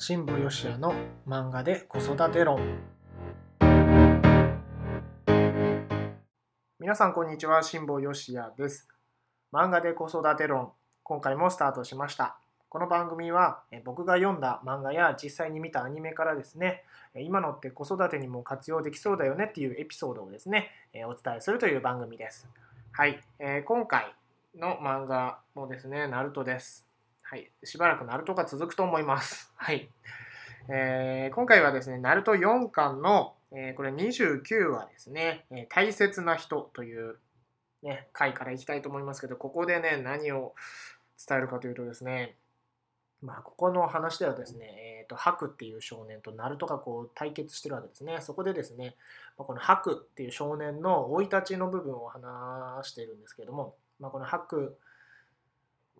新保義也の漫画で子育て論。皆さんこんにちは新保義也です。漫画で子育て論今回もスタートしました。この番組は僕が読んだ漫画や実際に見たアニメからですね今のって子育てにも活用できそうだよねっていうエピソードをですねお伝えするという番組です。はい、えー、今回の漫画もですねナルトです。はい、しばらくナルトが続くと思います。はい。えー、今回はですね、ナルト4巻の、えー、これ29話ですね、えー、大切な人という、ね、回からいきたいと思いますけど、ここでね、何を伝えるかというとですね、まあ、ここの話ではですね、えーと、ハクっていう少年とナルトがこう対決してるわけですね。そこでですね、まあ、このハクっていう少年の生い立ちの部分を話しているんですけども、まあ、このハク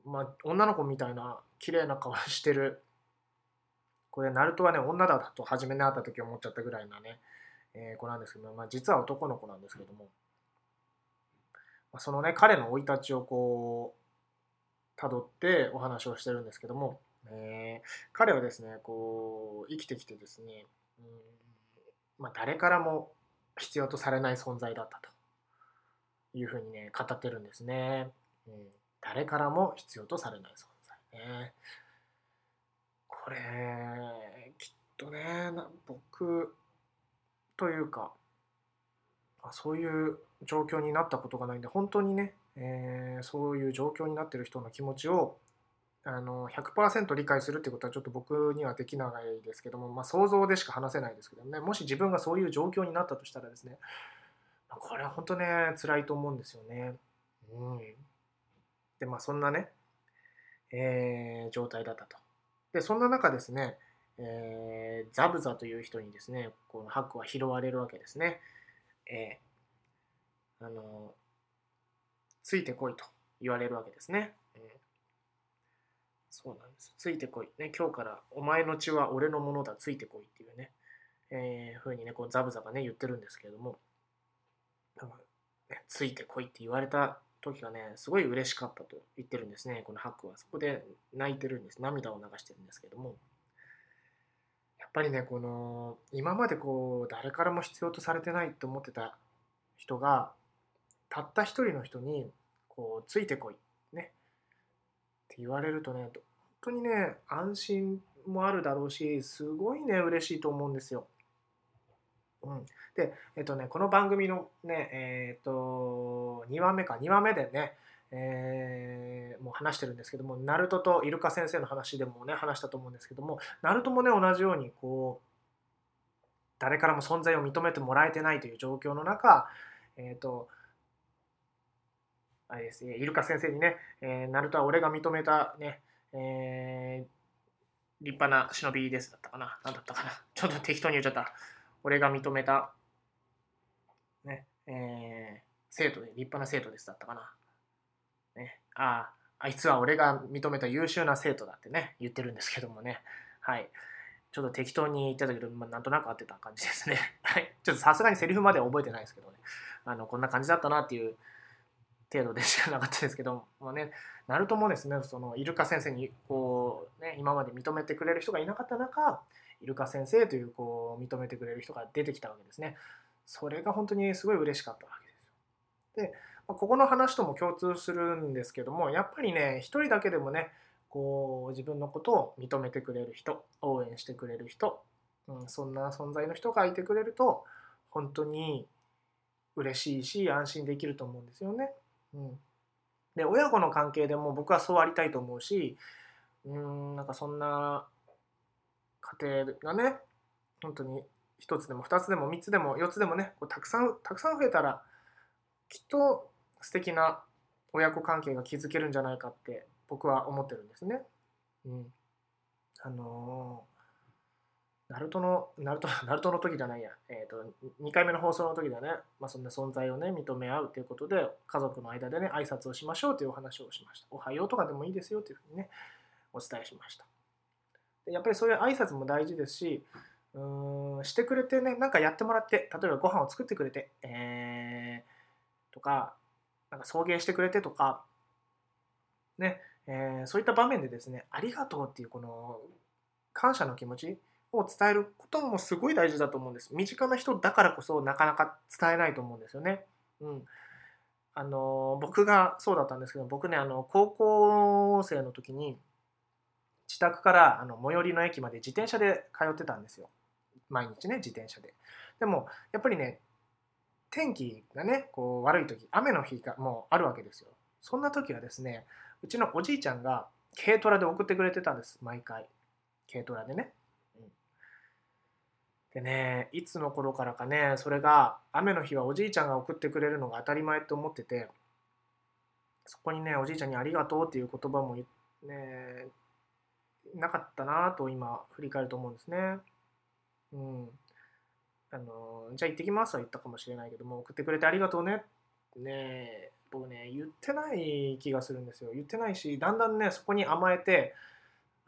まあ、女の子みたいな綺麗な顔してる。これナルトはね女だと初めに会った時思っちゃったぐらいなね、えー、子なんですけど、まあ、実は男の子なんですけども、まあ、そのね彼の生い立ちをこう辿ってお話をしてるんですけども、えー、彼はですねこう生きてきてですね、うんまあ、誰からも必要とされない存在だったというふうにね語ってるんですね。うん。誰からも必要とされない存在ね。これ、きっとね、僕というか、そういう状況になったことがないんで、本当にね、えー、そういう状況になってる人の気持ちをあの100%理解するってことはちょっと僕にはできないですけども、まあ、想像でしか話せないですけどねもし自分がそういう状況になったとしたらですねこれは本当ね辛いと思うんですよね。うんで、まあ、そんなね、えー、状態だったと。で、そんな中ですね、えー、ザブザという人にですね、このハクは拾われるわけですね。えー、あの、ついてこいと言われるわけですね。えー、そうなんです。ついてこい。ね、今日からお前の血は俺のものだ、ついてこいっていうね、えー、ふうにね、こうザブザがね、言ってるんですけれども、ついてこいって言われた時がね、すごい嬉しかったと言ってるんですね、このハックは。そこで泣いてるんです。涙を流してるんですけども。やっぱりね、この、今までこう、誰からも必要とされてないと思ってた人が、たった一人の人に、こう、ついてこい、ね、って言われるとね、本当にね、安心もあるだろうし、すごいね、嬉しいと思うんですよ。うん、で、えっとね、この番組のね、えっと、2話目か、2話目でね、えー、もう話してるんですけども、ナルトとイルカ先生の話でもね、話したと思うんですけども、ナルトもね、同じように、こう、誰からも存在を認めてもらえてないという状況の中、えっ、と、あれですね、イルカ先生にね、えー、ナルトは俺が認めたね、えー、立派な忍びですだったかな。何だったかな。ちょっと適当に言っちゃった。俺が認めた、ね、えー、生徒で、立派な生徒ですだったかな。ね、ああ、あいつは俺が認めた優秀な生徒だってね、言ってるんですけどもね。はい。ちょっと適当に言ってたけど、まあ、なんとなく合ってた感じですね。はい。ちょっとさすがにセリフまでは覚えてないですけどね。あの、こんな感じだったなっていう程度でしかなかったですけどもね、ナルトもですね、そのイルカ先生にこう、ね、今まで認めてくれる人がいなかった中、イルカ先生というこう認めてくれる人が出てきたわけですね。それが本当にすごい嬉しかったわけです。で、ここの話とも共通するんですけども、やっぱりね、一人だけでもね、こう自分のことを認めてくれる人、応援してくれる人、うん、そんな存在の人がいてくれると、本当に嬉しいし、安心できると思うんですよね。うん、で、親子の関係でも僕はそうありたいと思うし、うん、なんかそんな家庭がね本当に1つでも2つでも3つでも4つでもねこうたくさんたくさん増えたらきっと素敵な親子関係が築けるんじゃないかって僕は思ってるんですね。うん、あのー、ナルトの、ナルト、ナルトの時じゃないや、えっ、ー、と、2回目の放送の時でね、まあ、そんな存在をね、認め合うということで、家族の間でね、挨拶をしましょうというお話をしました。おはようとかでもいいですよというふうにね、お伝えしました。やっぱりそういう挨拶も大事ですし、うーんしてくれてね、なんかやってもらって、例えばご飯を作ってくれて、えー、とか、なんか送迎してくれてとか、ね、えー、そういった場面でですね、ありがとうっていうこの感謝の気持ちを伝えることもすごい大事だと思うんです。身近な人だからこそなかなか伝えないと思うんですよね。うん。あの僕がそうだったんですけど僕ねあの高校生の時に自宅からあの最寄りの駅まで自転車で通ってたんですよ。毎日ね自転車で。でもやっぱりね天気がねこう悪い時雨の日がもうあるわけですよ。そんな時はですねうちのおじいちゃんが軽トラで送ってくれてたんです。毎回。軽トラでね。でね、いつの頃からかね、それが雨の日はおじいちゃんが送ってくれるのが当たり前って思ってて、そこにね、おじいちゃんにありがとうっていう言葉もね、なかったなと今振り返ると思うんですね。うん。あの、じゃあ行ってきますは言ったかもしれないけども、送ってくれてありがとうね。ね僕ね、言ってない気がするんですよ。言ってないし、だんだんね、そこに甘えて、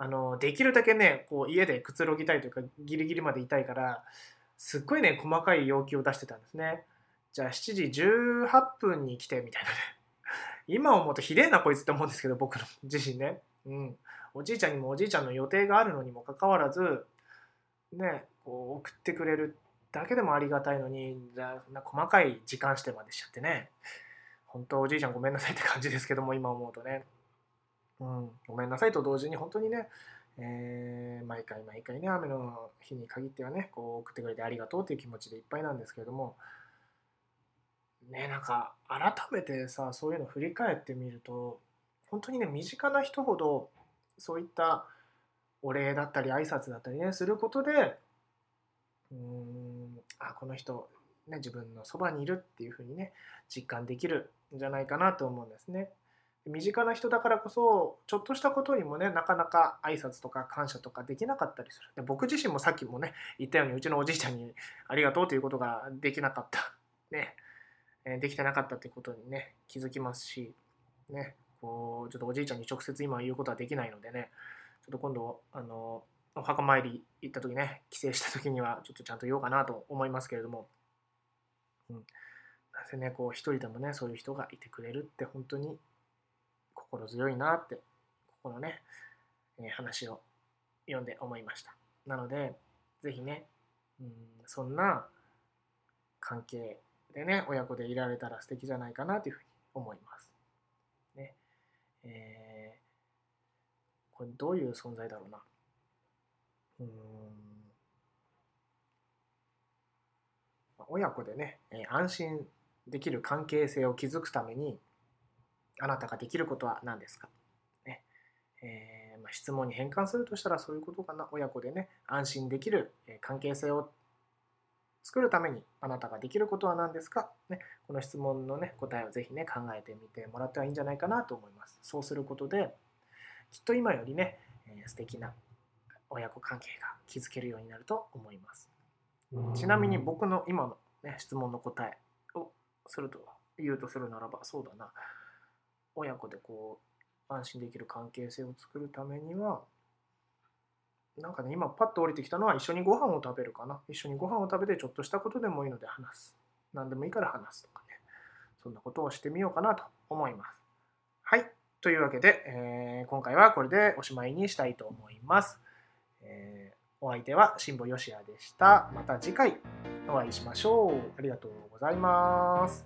あのできるだけねこう家でくつろぎたいというかギリギリまでいたいからすっごいね細かい要求を出してたんですねじゃあ7時18分に来てみたいなね今思うとひでえなこいつって思うんですけど僕の自身ね。うん。おじいちゃんにもおじいちゃんの予定があるのにもかかわらずねこう送ってくれるだけでもありがたいのにじゃそんな細かい時間指定までしちゃってね。本当おじいちゃんごめんなさいって感じですけども今思うとね。うん、ごめんなさいと同時に本当にね、えー、毎回毎回ね、雨の日に限ってはね、こう送ってくれてありがとうという気持ちでいっぱいなんですけれども、ね、なんか改めてさ、そういうの振り返ってみると、本当にね、身近な人ほどそういったお礼だったり挨拶だったりね、することで、うん、あ、この人、ね、自分のそばにいるっていうふうにね、実感できるんじゃないかなと思うんですね。身近な人だからこそちょっとしたことにもねなかなか挨拶とか感謝とかできなかったりする。で僕自身もさっきもね言ったようにうちのおじいちゃんにありがとうということができなかった。ね。できてなかったということにね気づきますしねこうちょっとおじいちゃんに直接今言うことはできないのでねちょっと今度あのお墓参り行った時ね帰省した時にはちょっとちゃんと言おうかなと思いますけれども、うん、なぜねこう一人でもねそういう人がいてくれるって本当に心強いなって、ここのね、え話を読んで思いました。なので、ぜひね、うん、そんな関係でね、親子でいられたら素敵じゃないかなというふうに思います。ね。えー、これどういう存在だろうな。うん親子でね、安心できる関係性を築くために、あなたができることは何ですか、ねえー、まあ、質問に変換するとしたらそういうことかな親子でね安心できる関係性を作るためにあなたができることは何ですか、ね、この質問の、ね、答えをぜひね考えてみてもらってはいいんじゃないかなと思います。そうすることできっと今よりね、えー、素敵な親子関係が築けるようになると思います。ちなみに僕の今の、ね、質問の答えをすると言うとするならばそうだな。親子でこう安心できる関係性を作るためにはなんかね、今パッと降りてきたのは一緒にご飯を食べるかな。一緒にご飯を食べてちょっとしたことでもいいので話す。何でもいいから話すとかね。そんなことをしてみようかなと思います。はい。というわけで、えー、今回はこれでおしまいにしたいと思います。えー、お相手は辛坊よしやでした。また次回お会いしましょう。ありがとうございます。